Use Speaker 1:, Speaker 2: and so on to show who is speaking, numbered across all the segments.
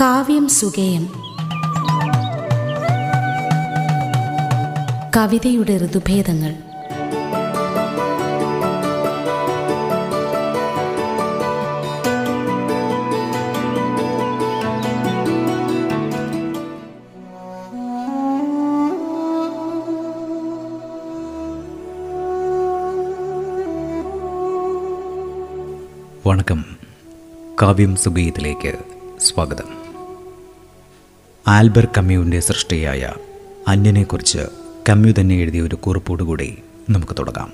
Speaker 1: കാവ്യം സുഗേയം കവിതയുടെ ഋതുഭേദങ്ങൾ.
Speaker 2: വണക്കം. കാവ്യം സുഗീയത്തിലേക്ക് സ്വാഗതം. ആൽബർ കമ്മ്യൂവിന്റെ സൃഷ്ടിയായ അന്യനെക്കുറിച്ച് കമ്മ്യൂ തന്നെ എഴുതിയ ഒരു കുറിപ്പോടുകൂടി നമുക്ക് തുടങ്ങാം.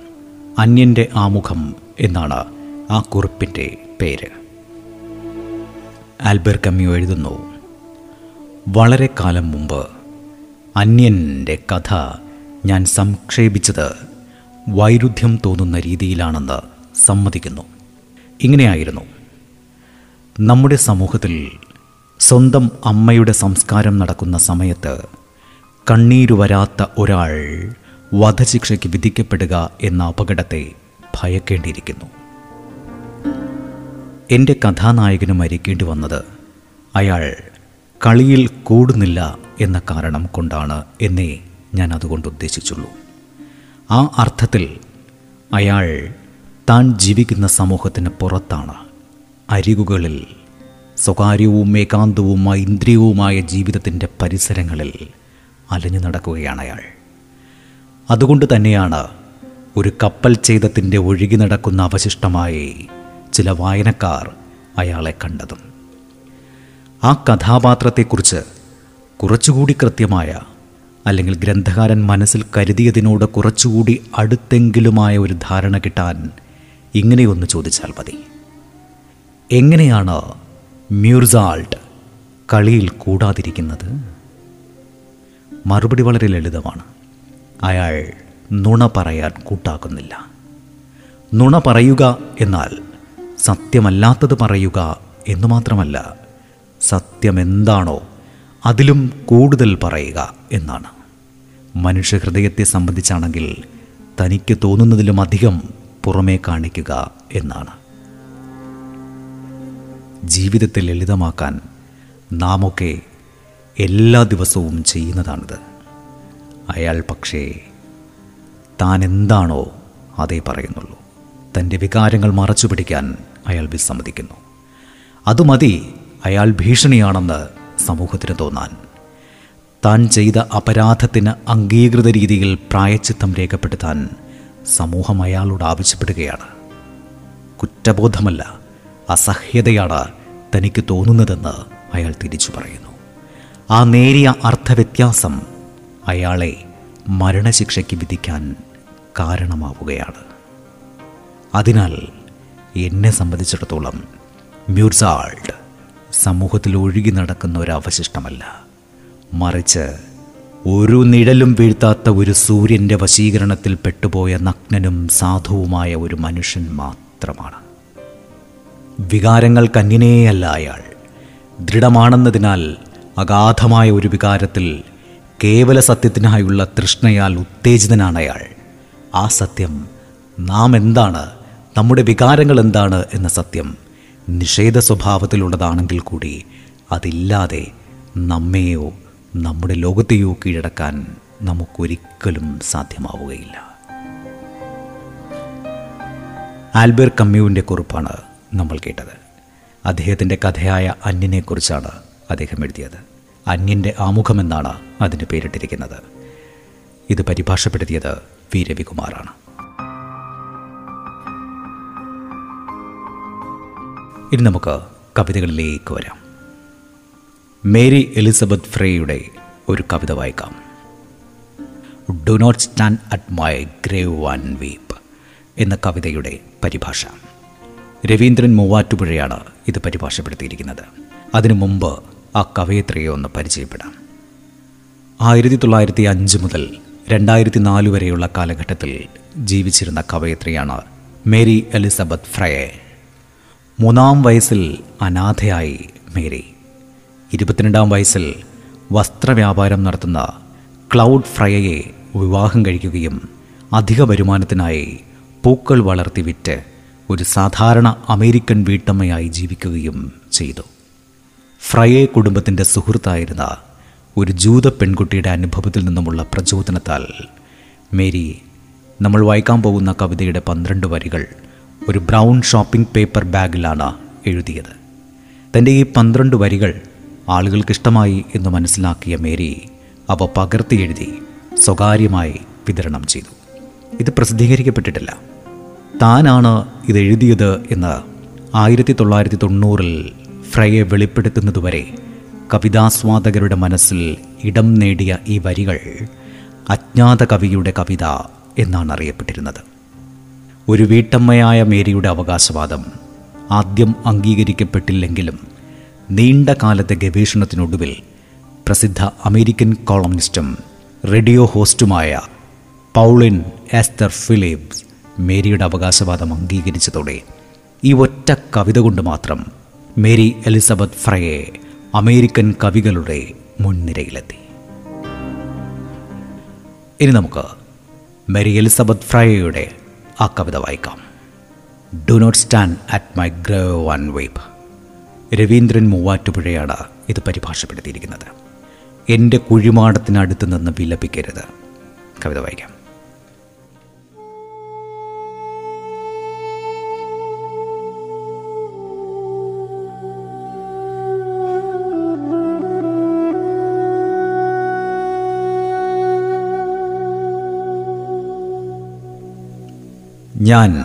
Speaker 2: അന്യന്റെ ആമുഖം എന്നാണ് ആ കുറിപ്പിന്റെ പേര്. ആൽബർട്ട് കമ്മ്യൂ എഴുതുന്നു വളരെ കാലം മുമ്പ് അന്യന്റെ കഥ ഞാൻ സംക്ഷേപിച്ചത് വൈരുദ്ധ്യം തോന്നുന്ന രീതിയിലാണെന്ന് സമ്മതിക്കുന്നു. ഇങ്ങനെയായിരുന്നു. നമ്മുടെ സമൂഹത്തിൽ സ്വന്തം അമ്മയുടെ സംസ്കാരം നടക്കുന്ന സമയത്ത് കണ്ണീരു വരാത്ത ഒരാൾ വധശിക്ഷയ്ക്ക് വിധിക്കപ്പെടുക എന്ന അപകടത്തെ ഭയക്കേണ്ടിയിരിക്കുന്നു. എന്റെ കഥാനായകന് മരിക്കേണ്ടി വന്നത് അയാൾ കളിയിൽ കൂടുന്നില്ല എന്ന കാരണം കൊണ്ടാണ് എന്നേ ഞാൻ അതുകൊണ്ട് ഉദ്ദേശിച്ചുള്ളൂ. ആ അർത്ഥത്തിൽ അയാൾ താൻ ജീവിക്കുന്ന സമൂഹത്തിന് പുറത്താണ് അരികുകളിൽ സ്വകാര്യവും ഏകാന്തവുമായ ഇന്ദ്രിയവുമായ ജീവിതത്തിന്റെ പരിസരങ്ങളിൽ അലഞ്ഞു നടക്കുകയാണ് അയാൾ. അതുകൊണ്ട് തന്നെയാണ് ഒരു കപ്പൽ ഛേദത്തിന്റെ ഒഴുകി നടക്കുന്ന അവശിഷ്ടമായി ചില വായനക്കാർ അയാളെ കണ്ടതും. ആ കഥാപാത്രത്തെക്കുറിച്ച് കുറച്ചുകൂടി കൃത്യമായ അല്ലെങ്കിൽ ഗ്രന്ഥകാരൻ മനസ്സിൽ കരുതിയതിനോട് കുറച്ചുകൂടി അടുത്തെങ്കിലുമായ ഒരു ധാരണ കിട്ടാൻ ഇങ്ങനെയൊന്ന് ചോദിച്ചാൽ മതി. എങ്ങനെയാണ് മ്യൂർസാൾട്ട് കളിയിൽ കൂടാതിരിക്കുന്നത് മറുപടി വളരെ ലളിതമാണ്. അയാൾ നുണ പറയാൻ കൂട്ടാക്കുന്നില്ല. നുണ പറയുക എന്നാൽ സത്യമല്ലാത്തത് പറയുക എന്നു മാത്രമല്ല സത്യമെന്താണോ അതിലും കൂടുതൽ പറയുക എന്നാണ്. മനുഷ്യഹൃദയത്തെ സംബന്ധിച്ചാണെങ്കിൽ തനിക്ക് തോന്നുന്നതിലും അധികം പുറമേ കാണിക്കുക എന്നാണ്. ജീവിതത്തെ ലളിതമാക്കാൻ നാമൊക്കെ എല്ലാ ദിവസവും ചെയ്യുന്നതാണിത്. അയാൾ പക്ഷേ താൻ എന്താണോ അതേ പറയുന്നുള്ളൂ. തന്റെ വികാരങ്ങൾ മറച്ചു പിടിക്കാൻ അയാൾ വിസമ്മതിക്കുന്നു. അത് മതി അയാൾ ഭീഷണിയാണെന്ന് സമൂഹത്തിന് തോന്നാൻ. താൻ ചെയ്ത അപരാധത്തിന് അംഗീകൃത രീതിയിൽ പ്രായച്ചിത്തം രേഖപ്പെടുത്താൻ സമൂഹം അയാളോട് ആവശ്യപ്പെടുകയാണ്. കുറ്റബോധമല്ല അസഹ്യതയാണ് തനിക്ക് തോന്നുന്നതെന്ന് അയാൾ തിരിച്ചു പറയുന്നു. ആ നേരിയ അർത്ഥവ്യത്യാസം അയാളെ മരണശിക്ഷയ്ക്ക് വിധിക്കാൻ കാരണമാവുകയാണ്. അതിനാൽ എന്നെ സംബന്ധിച്ചിടത്തോളം മ്യൂർസാൾഡ് സമൂഹത്തിൽ ഒഴുകി നടക്കുന്ന ഒരു അവശിഷ്ടമല്ല. മറിച്ച് ഒരു നിഴലും വീഴ്ത്താത്ത ഒരു സൂര്യന്റെ വശീകരണത്തിൽ പെട്ടുപോയ നഗ്നനും സാധുവുമായ ഒരു മനുഷ്യൻ മാത്രമാണ്. വികാരങ്ങൾ കന്നിനെയല്ല അയാൾ. ദൃഢമാണെന്നതിനാൽ അഗാധമായ ഒരു വികാരത്തിൽ കേവല സത്യത്തിനായുള്ള തൃഷ്ണയാൽ ഉത്തേജിതനാണ് അയാൾ. ആ സത്യം നാം എന്താണ്? നമ്മുടെ വികാരങ്ങൾ എന്താണ് എന്ന സത്യം നിഷേധ സ്വഭാവത്തിലുള്ളതാണെങ്കിൽ കൂടി അതില്ലാതെ നമ്മെയോ നമ്മുടെ ലോകത്തെയോ കീഴടക്കാൻ നമുക്കൊരിക്കലും സാധ്യമാവുകയില്ല. ആൽബർ കമ്മ്യൂവിന്റെ കുറിപ്പാണ് നമ്മൾ കേട്ടത്. അദ്ദേഹത്തിന്റെ കഥയായ അന്യനെക്കുറിച്ചാണ് അദ്ദേഹം എഴുതിയത്. അന്യന്റെ ആമുഖമെന്നാണ് അതിന് പേരിട്ടിരിക്കുന്നത്. ഇത് പരിഭാഷപ്പെടുത്തിയത് വി. രവികുമാറാണ്. ഇനി നമുക്ക് കവിതകളിലേക്ക് വരാം. മേരി എലിസബത്ത് ഫ്രേയുടെ ഒരു കവിത വായിക്കാം. Do not stand at my grave one weep എന്ന കവിതയുടെ പരിഭാഷ. രവീന്ദ്രൻ മൂവാറ്റുപുഴയാണ് ഇത് പരിഭാഷപ്പെടുത്തിയിരിക്കുന്നത്. അതിനു മുമ്പ് ആ കവയത്രിയെ ഒന്ന് പരിചയപ്പെടാം. ആയിരത്തി തൊള്ളായിരത്തി അഞ്ച് മുതൽ രണ്ടായിരത്തി നാല് വരെയുള്ള കാലഘട്ടത്തിൽ ജീവിച്ചിരുന്ന കവയത്രിയാണ് മേരി എലിസബത്ത് ഫ്രയെ. മൂന്നാം വയസ്സിൽ അനാഥയായി മേരി. ഇരുപത്തിരണ്ടാം വയസ്സിൽ വസ്ത്രവ്യാപാരം നടത്തുന്ന ക്ലൗഡ് ഫ്രയയെ വിവാഹം കഴിക്കുകയും അധിക വരുമാനത്തിനായി പൂക്കൾ വളർത്തി വിറ്റ് ഒരു സാധാരണ അമേരിക്കൻ വീട്ടമ്മയായി ജീവിക്കുകയും ചെയ്തു. ഫ്രയെ കുടുംബത്തിന്റെ സുഹൃത്തായിരുന്ന ഒരു ജൂത പെൺകുട്ടിയുടെ അനുഭവത്തിൽ നിന്നുമുള്ള പ്രചോദനത്താൽ മേരി നമ്മൾ വായിക്കാൻ പോകുന്ന കവിതയുടെ പന്ത്രണ്ട് വരികൾ ഒരു ബ്രൗൺ ഷോപ്പിംഗ് പേപ്പർ ബാഗിലാണ് എഴുതിയത്. തന്റെ ഈ പന്ത്രണ്ട് വരികൾ ആളുകൾക്കിഷ്ടമായി എന്ന് മനസ്സിലാക്കിയ മേരി അവ പകർത്തി എഴുതി സ്വകാര്യമായി വിതരണം ചെയ്തു. ഇത് പ്രസിദ്ധീകരിക്കപ്പെട്ടിട്ടില്ല. താനാണ് ഇതെഴുതിയത് എന്ന് ആയിരത്തി തൊള്ളായിരത്തി തൊണ്ണൂറിൽ ഫ്രയെ വെളിപ്പെടുത്തുന്നതുവരെ കവിതാസ്വാദകരുടെ മനസ്സിൽ ഇടം നേടിയ ഈ വരികൾ അജ്ഞാത കവിയുടെ കവിത എന്നാണ് അറിയപ്പെട്ടിരുന്നത്. ഒരു വീട്ടമ്മയായ മേരിയുടെ അവകാശവാദം ആദ്യം അംഗീകരിക്കപ്പെട്ടില്ലെങ്കിലും നീണ്ട കാലത്തെ ഗവേഷണത്തിനൊടുവിൽ പ്രസിദ്ധ അമേരിക്കൻ കോളമിസ്റ്റും റേഡിയോ ഹോസ്റ്റുമായ പൗളിൻ എസ്തർ ഫിലിപ്സ് മേരിയുടെ അവകാശവാദം അംഗീകരിച്ചതോടെ ഈ ഒറ്റ കവിത കൊണ്ട് മാത്രം മേരി എലിസബത്ത് ഫ്രയെ അമേരിക്കൻ കവികളുടെ മുൻനിരയിലെത്തി. ഇനി നമുക്ക് മേരി എലിസബത്ത് ഫ്രയയുടെ ആ കവിത വായിക്കാം. Do not stand at my grave one weep Raveendran മൂവാറ്റുപുഴയാണ് ഇത് പരിഭാഷപ്പെടുത്തിയിരിക്കുന്നത്. എന്റെ കുഴിമാടത്തിനടുത്ത് നിന്ന് വിലപിക്കരുത്. കവിത വായിക്കാം. ഞാൻ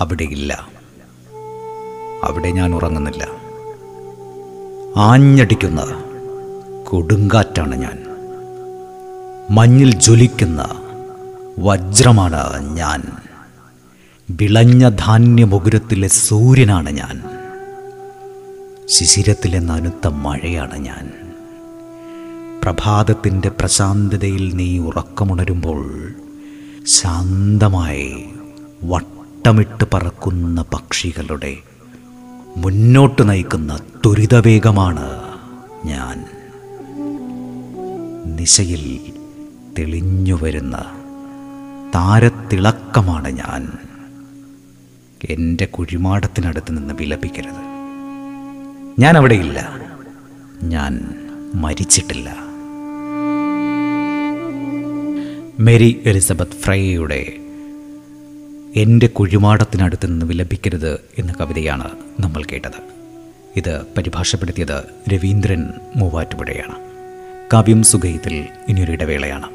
Speaker 2: അവിടെയില്ല. അവിടെ ഞാൻ ഉറങ്ങുന്നില്ല. ആഞ്ഞടിക്കുന്ന കൊടുങ്കാറ്റാണ് ഞാൻ. മഞ്ഞിൽ ജ്വലിക്കുന്ന വജ്രമാണ് ഞാൻ. വിളഞ്ഞ ധാന്യമുകുരത്തിലെ സൂര്യനാണ് ഞാൻ. ശിശിരത്തിലെ നനുത്ത മഴയാണ് ഞാൻ. പ്രഭാതത്തിന്റെ പ്രശാന്തതയിൽ നീ ഉറക്കമുണരുമ്പോൾ ശാന്തമായി വട്ടമിട്ട് പറക്കുന്ന പക്ഷികളുടെ മുന്നോട്ട് നയിക്കുന്ന ത്വരിതവേഗമാണ് ഞാൻ. നിശയിൽ തെളിഞ്ഞു വരുന്ന താരത്തിളക്കമാണ് ഞാൻ. എന്റെ കുഴിമാടത്തിനടുത്ത് നിന്ന് വിലപിക്കരുത്. ഞാൻ അവിടെയില്ല ഞാൻ മരിച്ചിട്ടില്ല. മേരി എലിസബത്ത് ഫ്രൈയുടെ എന്റെ കുഴിമാടത്തിനടുത്ത് നിന്ന് വിലപിക്കരുത് എന്ന കവിതയാണ് നമ്മൾ കേട്ടത്. ഇത് പരിഭാഷപ്പെടുത്തിയത് രവീന്ദ്രൻ മൂവാറ്റുപുഴയാണ്. കാവ്യം സുഖയത്തിൽ ഇനിയൊരു ഇടവേളയാണ്.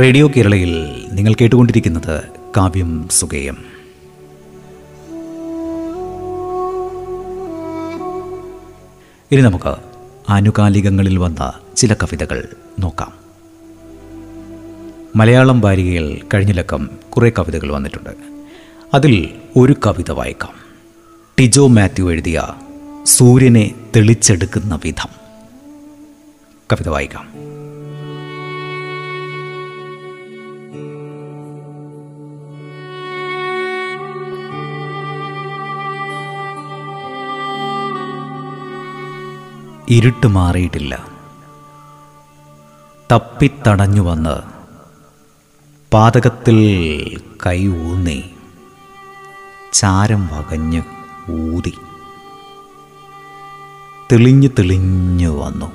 Speaker 2: റേഡിയോ കേരളയിൽ നിങ്ങൾ കേട്ടുകൊണ്ടിരിക്കുന്നത് കാവ്യം സുഗേയം. ഇനി നമുക്ക് ആനുകാലികങ്ങളിൽ വന്ന ചില കവിതകൾ നോക്കാം. മലയാളം വാരികയിൽ കഴിഞ്ഞ ലക്കം കുറേ കവിതകൾ വന്നിട്ടുണ്ട്. അതിൽ ഒരു കവിത വായിക്കാം. ടിജോ മാത്യു എഴുതിയ സൂര്യനെ തെളിച്ചെടുക്കുന്ന വിധം കവിത വായിക്കാം. ഇരുട്ട് മാറിയിട്ടില്ല. തപ്പിത്തടഞ്ഞു വന്ന് പാതകത്തിൽ കൈ ഊന്നി. ചാരം വകഞ്ഞ് ഊതി. തെളിഞ്ഞു തെളിഞ്ഞു വന്നു.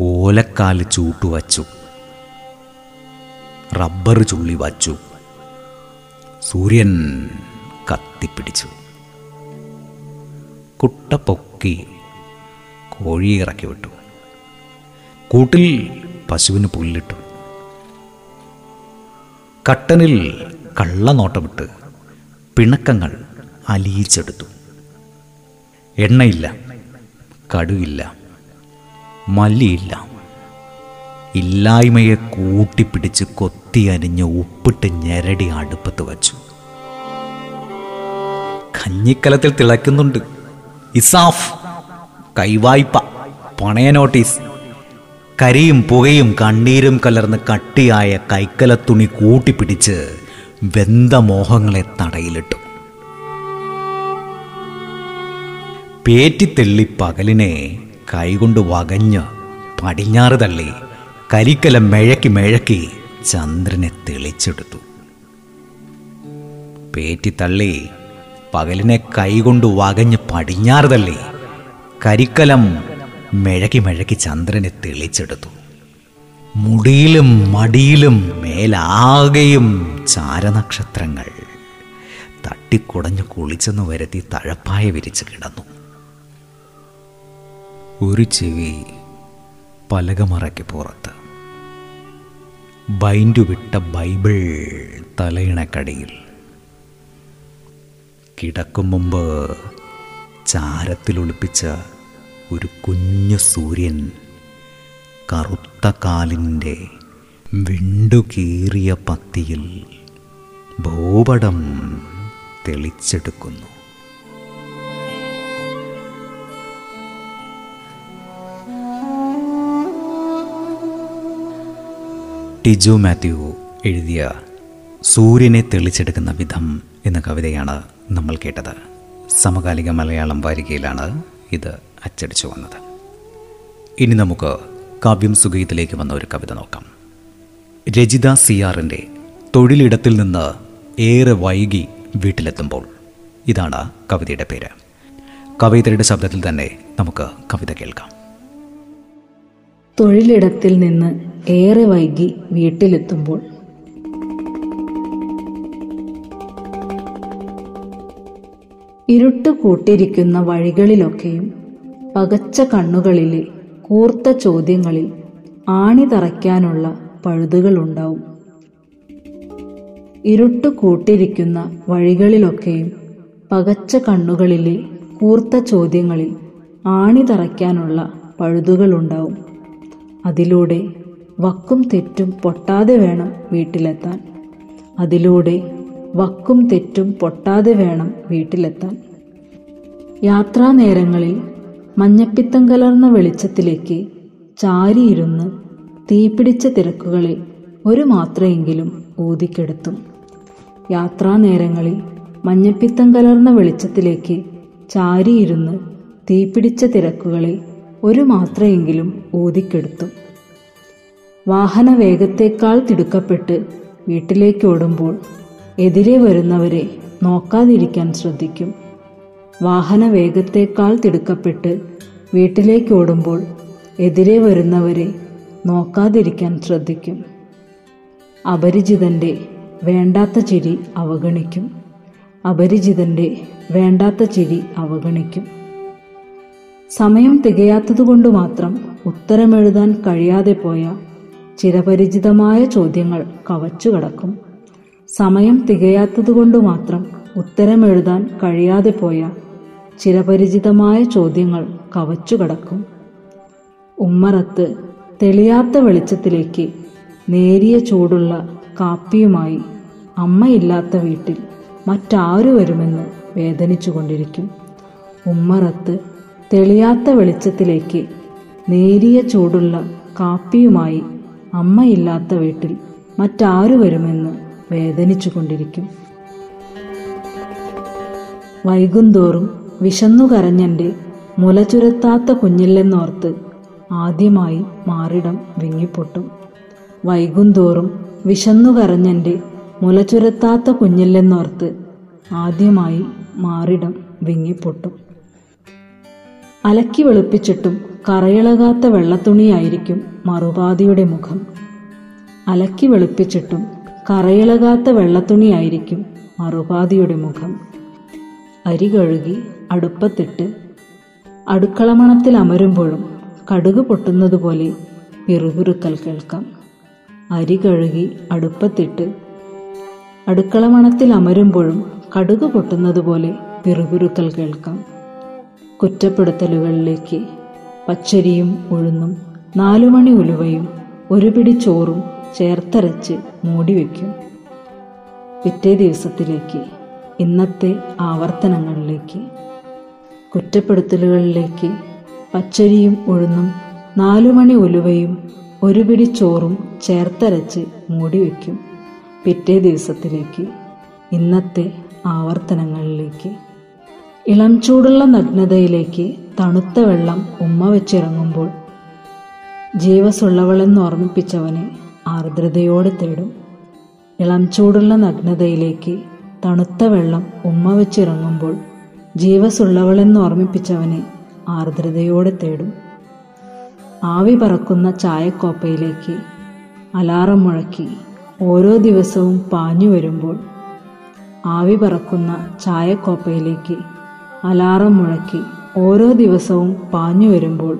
Speaker 2: ഓലക്കാൽ ചൂട്ടുവച്ചു റബ്ബർ ചുള്ളി വച്ചു. സൂര്യൻ കത്തിപ്പിടിച്ചു. കുട്ട പൊക്കി കോഴിയെ ഇറക്കി വിട്ടു. കൂട്ടിൽ പശുവിന് പുല്ലിട്ടു. കട്ടനിൽ കള്ളനോട്ടമിട്ട് പിണക്കങ്ങൾ അലിയിച്ചെടുത്തു. എണ്ണയില്ല കടുവില്ല മല്ലിയില്ല. ഇല്ലായ്മയെ കൂട്ടിപ്പിടിച്ച് കൊത്തി അരിഞ്ഞ് ഉപ്പിട്ട് ഞെരടി അടുപ്പത്ത് വച്ചു. കഞ്ഞിക്കലത്തിൽ തിളയ്ക്കുന്നുണ്ട്. ഇസാഫ് കൈവായ്പ പണയ നോട്ടീസ്. കരിയും പുകയും കണ്ണീരും കലർന്ന് കട്ടിയായ കൈക്കലത്തുണി കൂട്ടിപ്പിടിച്ച് വെന്ത മോഹങ്ങളെ തടയിലിട്ടു. പേറ്റിത്തെള്ളി പകലിനെ കൈകൊണ്ട് വകഞ്ഞ് പടിഞ്ഞാറ് തള്ളി കരിക്കലം മെഴക്കി മെഴക്കി ചന്ദ്രനെ തെളിച്ചെടുത്തു. പേറ്റി തള്ളി പകലിനെ കൈകൊണ്ട് വകഞ്ഞ് പടിഞ്ഞാറുതല്ലേ? കരിക്കലം മെഴകി മെഴകി ചന്ദ്രനെ തെളിച്ചെടുത്തു. മുടിയിലും മടിയിലും മേലാകെയും ചാരനക്ഷത്രങ്ങൾ. തട്ടിക്കുടഞ്ഞു കുളിച്ചെന്ന് വരുത്തി തഴപ്പായ വിരിച്ച് കിടന്നു. ഒരു ചെവി പലകമറയ്ക്ക് പുറത്ത്. ബൈൻഡു വിട്ട ബൈബിൾ തലയിണക്കടിയിൽ. കിടക്കും മുമ്പ് ചാരത്തിലൊളിപ്പിച്ച ഒരു കുഞ്ഞു സൂര്യൻ കറുത്ത കാലിന്റെ വിണ്ടുകീറിയ പത്തിയിൽ ഭൂപടം തെളിച്ചെടുക്കുന്നു. ടിജു മാത്യു എഴുതിയ സൂര്യനെ തെളിച്ചെടുക്കുന്ന വിധം എന്ന കവിതയാണ് നമ്മൾ കേട്ടത്. സമകാലിക മലയാളം വാരികയിലാണ് ഇത് അച്ചടിച്ചു വന്നത്. ഇനി നമുക്ക് കാവ്യം സുഖയത്തിലേക്ക് വന്ന ഒരു കവിത നോക്കാം. രജിത സിയാറിന്റെ തൊഴിലിടത്തിൽ നിന്ന് ഏറെ വൈകി വീട്ടിലെത്തുമ്പോൾ. ഇതാണ് കവിതയുടെ പേര്. കവയിത്രിയുടെ ശബ്ദത്തിൽ തന്നെ നമുക്ക് കവിത കേൾക്കാം.
Speaker 3: തൊഴിലിടത്തിൽ നിന്ന് ഏറെ വൈകി വീട്ടിലെത്തുമ്പോൾ ഇരുട്ട് കൂട്ടിരിക്കുന്ന വഴികളിലൊക്കെയും പകച്ച കണ്ണുകളിലെ കൂർത്ത ചോദ്യങ്ങളിൽ ആണി തറയ്ക്കാനുള്ള പഴുതുകളുണ്ടാവും. ഇരുട്ട് കൂട്ടിരിക്കുന്ന വഴികളിലൊക്കെയും പകച്ച കണ്ണുകളിലെ കൂർത്ത ചോദ്യങ്ങളിൽ ആണി തറയ്ക്കാനുള്ള പഴുതുകളുണ്ടാവും. അതിലൂടെ വക്കും തെറ്റും പൊട്ടാതെ വേണം വീട്ടിലെത്താൻ. അതിലൂടെ വക്കും തെറ്റും പൊട്ടാതെ വേണം വീട്ടിലെത്താൻ. യാത്രാ നേരങ്ങളിൽ മഞ്ഞപ്പിത്തം കലർന്ന വെളിച്ചത്തിലേക്ക് ചാരിയിരുന്ന് തീപിടിച്ച തിരക്കുകളെ ഒരു മാത്രയെങ്കിലും ഊതിക്കെടുത്തും. യാത്രാ നേരങ്ങളിൽ മഞ്ഞപ്പിത്തം കലർന്ന വെളിച്ചത്തിലേക്ക് ചാരിയിരുന്ന് തീപിടിച്ച തിരക്കുകളെ ഒരു മാത്രയെങ്കിലും ഊതിക്കെടുത്തും. വാഹന വേഗത്തേക്കാൾ തിടുക്കപ്പെട്ട് വീട്ടിലേക്ക് ഓടുമ്പോൾ എതിരെ വരുന്നവരെ നോക്കാതിരിക്കാൻ ശ്രദ്ധിക്കും. വാഹന വേഗത്തേക്കാൾ തിടുക്കപ്പെട്ട് വീട്ടിലേക്ക് ഓടുമ്പോൾ എതിരെ വരുന്നവരെ നോക്കാതിരിക്കാൻ ശ്രദ്ധിക്കും. അപരിചിതന്റെ വേണ്ടാത്ത ചിരി അവഗണിക്കും. അപരിചിതന്റെ വേണ്ടാത്ത ചിരി അവഗണിക്കും. സമയം തികയാത്തതുകൊണ്ട് മാത്രം ഉത്തരമെഴുതാൻ കഴിയാതെ പോയ ചിരപരിചിതമായ ചോദ്യങ്ങൾ കവച്ചു കടക്കും സമയം തികയാത്തതുകൊണ്ട് മാത്രം ഉത്തരമെഴുതാൻ കഴിയാതെ പോയ ചിരപരിചിതമായ ചോദ്യങ്ങൾ കവച്ചു കടക്കും ഉമ്മറത്ത് തെളിയാത്ത വെളിച്ചത്തിലേക്ക് നേരിയ ചൂടുള്ള കാപ്പിയുമായി അമ്മയില്ലാത്ത വീട്ടിൽ മറ്റാരു വരുമെന്ന് വേദനിച്ചുകൊണ്ടിരിക്കും. ഉമ്മറത്ത് തെളിയാത്ത വെളിച്ചത്തിലേക്ക് നേരിയ ചൂടുള്ള കാപ്പിയുമായി അമ്മയില്ലാത്ത വീട്ടിൽ മറ്റാരു വരുമെന്ന് വേദനിച്ചുകൊണ്ടിരിക്കും. വൈകുന്തോറും വിശന്നു മുല ചുരത്താത്ത കുഞ്ഞില്ലെന്നോർത്ത് ആദ്യമായി മാറിടം വിങ്ങിപ്പൊട്ടും. വൈകുന്തോറും വിശന്നു മുല ചുരത്താത്ത കുഞ്ഞില്ലെന്നോർത്ത് ആദ്യമായി മാറിടം വിങ്ങിപ്പൊട്ടും. അലക്കി വെളുപ്പിച്ചിട്ടും കറയിളകാത്ത വെള്ളത്തുണിയായിരിക്കും മറുപാതിയുടെ മുഖം. അലക്കി വെളുപ്പിച്ചിട്ടും കറയിളകാത്ത വെള്ളത്തുണിയായിരിക്കും മറുപാതിയുടെ മുഖം. അരി കഴുകി അടുപ്പത്തിട്ട് അടുക്കളമണത്തിൽ അമരുമ്പോഴും കടുക് പൊട്ടുന്നതുപോലെ പിറുപിറുക്കൽ കേൾക്കാം. അരി കഴുകി അടുപ്പത്തിട്ട് അടുക്കളമണത്തിൽ അമരുമ്പോഴും കടുക് പൊട്ടുന്നതുപോലെ പിറുപിറുക്കൽ കേൾക്കാം. കുറ്റപ്പെടുത്തലുകളിലേക്ക് പച്ചരിയും ഉഴുന്നും നാലുമണി ഉലുവയും ഒരു പിടി ചോറും ചേർത്തരച്ച് മൂടി വയ്ക്കും പിറ്റേ ദിവസത്തിലേക്ക് ഇന്നത്തെ ആവർത്തനങ്ങളിലേക്ക് കുറ്റപ്പെടുത്തലുകളിലേക്ക് പച്ചരിയും ഉഴുന്നും നാലുമണി ഉലുവയും ഒരു പിടി ചോറും ചേർത്തരച്ച് മൂടി വയ്ക്കും പിറ്റേ ദിവസത്തിലേക്ക് ഇന്നത്തെ ആവർത്തനങ്ങളിലേക്ക് ഇളം ചൂടുള്ള നഗ്നതയിലേക്ക് തണുത്ത വെള്ളം ഉമ്മ വെച്ചിറങ്ങുമ്പോൾ ജീവസുള്ളവളെന്ന് ഓർമ്മിപ്പിച്ചവനെ ആർദ്രതയോടെ തേടും. ഇളം ചൂടുള്ള നഗ്നതയിലേക്ക് തണുത്ത വെള്ളം ഉമ്മ വെച്ചിറങ്ങുമ്പോൾ ജീവസുള്ളവളെന്ന് ഓർമ്മിപ്പിച്ചവനെ ആർദ്രതയോടെ തേടും. ആവി പറക്കുന്ന ചായക്കോപ്പയിലേക്ക് അലാറം മുഴക്കി ഓരോ ദിവസവും പാഞ്ഞു വരുമ്പോൾ ആവി പറക്കുന്ന ചായക്കോപ്പയിലേക്ക് അലാറം മുഴക്കി ഓരോ ദിവസവും പാഞ്ഞു വരുമ്പോൾ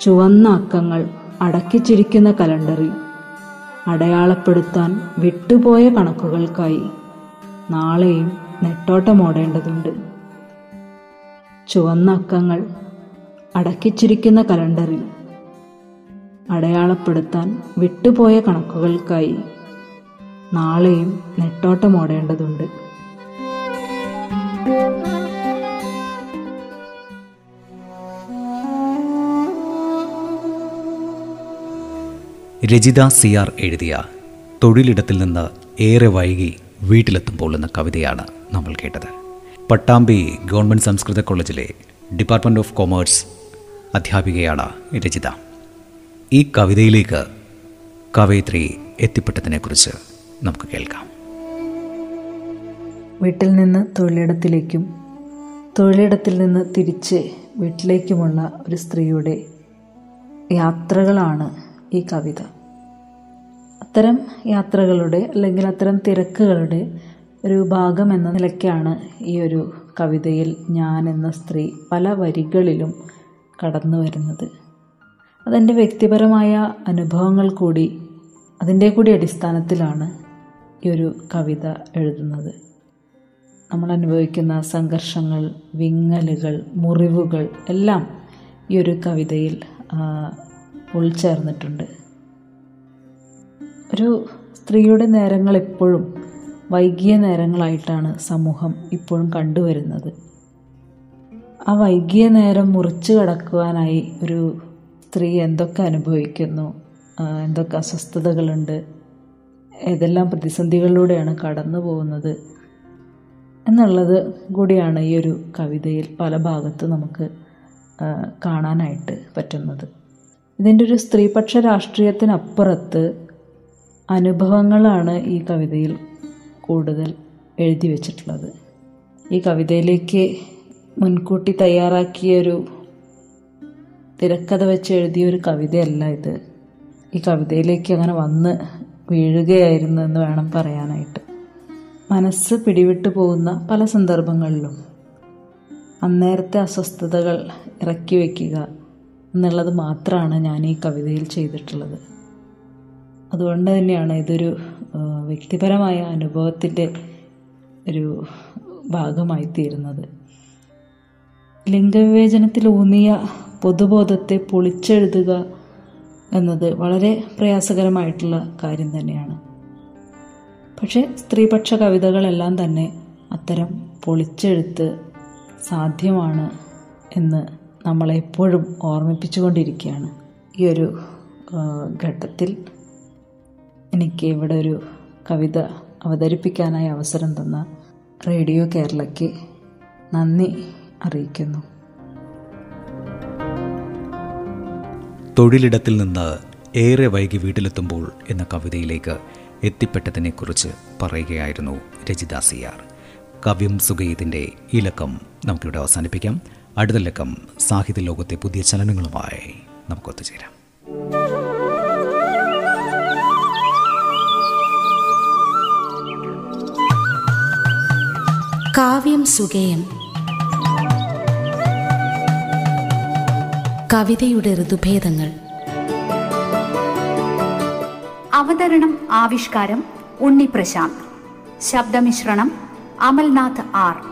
Speaker 3: ചുവന്ന അക്കങ്ങൾ അടക്കിച്ചിരിക്കുന്ന കലണ്ടറിൽ അടയാളപ്പെടുത്താൻ വിട്ടുപോയ കണക്കുകൾക്കായി നാളെയും നെട്ടോട്ടമോടേണ്ടതുണ്ട് ചുവന്ന അക്കങ്ങൾ അടക്കിച്ചിരിക്കുന്ന കലണ്ടറിൽ അടയാളപ്പെടുത്താൻ വിട്ടുപോയ കണക്കുകൾക്കായി നാളെയും നെട്ടോട്ടമോടേണ്ടതുണ്ട്
Speaker 2: രജിത സി ആർ എഴുതിയ തൊഴിലിടത്തിൽ നിന്ന് ഏറെ വൈകി വീട്ടിലെത്തുമ്പോൾ എന്ന കവിതയാണ് നമ്മൾ കേട്ടത്. പട്ടാമ്പി ഗവൺമെന്റ് സംസ്കൃത കോളേജിലെ ഡിപ്പാർട്ട്മെന്റ് ഓഫ് കൊമേഴ്സ് അധ്യാപികയാണ് രചിത. ഈ കവിതയിലേക്ക് കവയിത്രി എത്തിപ്പെട്ടതിനെക്കുറിച്ച് നമുക്ക് കേൾക്കാം.
Speaker 3: വീട്ടിൽ നിന്ന് തൊഴിലിടത്തിലേക്കും തൊഴിലിടത്തിൽ നിന്ന് തിരിച്ച് വീട്ടിലേക്കുമുള്ള ഒരു സ്ത്രീയുടെ യാത്രകളാണ് ഈ കവിത. അത്തരം യാത്രകളുടെ അല്ലെങ്കിൽ അത്തരം തിരക്കുകളുടെ ഒരു ഭാഗം എന്ന നിലയ്ക്കാണ് ഈ ഒരു കവിതയിൽ ഞാൻ എന്ന സ്ത്രീ പല വരികളിലും കടന്നു വരുന്നത്. അതെന്റെ വ്യക്തിപരമായ അനുഭവങ്ങൾ കൂടി അതിന്റെ കൂടി അടിസ്ഥാനത്തിലാണ് ഈ ഒരു കവിത എഴുതുന്നത്. നമ്മൾ അനുഭവിക്കുന്ന സംഘർഷങ്ങൾ വിങ്ങലുകൾ മുറിവുകൾ എല്ലാം ഈ ഒരു കവിതയിൽ ഉൾച്ചേർന്നിട്ടുണ്ട്. ഒരു സ്ത്രീയുടെ നേരങ്ങൾ എപ്പോഴും വൈകിയ നേരങ്ങളായിട്ടാണ് സമൂഹം ഇപ്പോഴും കണ്ടുവരുന്നത്. ആ വൈകിയ നേരം മുറിച്ചു കടക്കുവാനായി ഒരു സ്ത്രീ എന്തൊക്കെ അനുഭവിക്കുന്നു എന്തൊക്കെ അസ്വസ്ഥതകളുണ്ട് ഏതെല്ലാം പ്രതിസന്ധികളിലൂടെയാണ് കടന്നു പോകുന്നത് എന്നുള്ളത് കൂടിയാണ് ഈ ഒരു കവിതയിൽ പല ഭാഗത്ത് നമുക്ക് കാണാനായിട്ട് പറ്റുന്നത്. ഇതിന്റെ ഒരു സ്ത്രീപക്ഷ രാഷ്ട്രീയത്തിനപ്പുറത്ത് അനുഭവങ്ങളാണ് ഈ കവിതയിൽ കൂടുതൽ എഴുതി വച്ചിട്ടുള്ളത്. ഈ കവിതയിലേക്ക് മുൻകൂട്ടി തയ്യാറാക്കിയൊരു തിരക്കഥ വെച്ച് എഴുതിയ ഒരു കവിതയല്ല ഇത്. ഈ കവിതയിലേക്ക് അങ്ങനെ വന്ന് വീഴുകയായിരുന്നു എന്ന് വേണം പറയാനായിട്ട്. മനസ്സ് പിടിവിട്ടു പോകുന്ന പല സന്ദർഭങ്ങളിലും അന്നേരത്തെ അസ്വസ്ഥതകൾ ഇറക്കി വയ്ക്കുക എന്നുള്ളത് മാത്രമാണ് ഞാൻ ഈ കവിതയിൽ ചെയ്തിട്ടുള്ളത്. അതുകൊണ്ട് തന്നെയാണ് ഇതൊരു വ്യക്തിപരമായ അനുഭവത്തിന്റെ ഒരു ഭാഗമായി തീരുന്നത് ലിംഗവിവേചനത്തിൽ ഊന്നിയ പൊതുബോധത്തെ പൊളിച്ചെഴുതുക എന്നത് വളരെ പ്രയാസകരമായിട്ടുള്ള കാര്യം തന്നെയാണ്. പക്ഷേ സ്ത്രീപക്ഷ കവിതകളെല്ലാം തന്നെ അത്തരം പൊളിച്ചെഴുത്ത് സാധ്യമാണ് എന്ന് നമ്മളെ എപ്പോഴും ഓർമ്മിപ്പിച്ചുകൊണ്ടിരിക്കുകയാണ്. ഈ ഒരു ഘട്ടത്തിൽ എനിക്ക് ഇവിടെ ഒരു കവിത അവതരിപ്പിക്കാനായി അവസരം തന്ന റേഡിയോ കേരളയ്ക്ക് നന്ദി അറിയിക്കുന്നു.
Speaker 2: തൊഴിലിടത്തിൽ നിന്ന് ഏറെ വൈകി വീട്ടിലെത്തുമ്പോൾ എന്ന കവിതയിലേക്ക് എത്തിപ്പെട്ടതിനെക്കുറിച്ച് പറയുകയായിരുന്നു രജിത സിയാർ കവ്യം സുഗീതിന്റെ ഇലക്കം ലക്കം നമുക്കിവിടെ അവസാനിപ്പിക്കാം. അടുത്ത ലക്കം സാഹിത്യ ലോകത്തെ പുതിയ ചലനങ്ങളുമായി നമുക്ക് ഒത്തുചേരാം
Speaker 1: കാവ്യം സുഗേയം. കവിതയുടെ ഋതുഭേദങ്ങൾ.
Speaker 4: അവതരണം ആവിഷ്കാരം ഉണ്ണി പ്രശാന്ത്. ശബ്ദമിശ്രണം അമൽനാഥ് ആർ.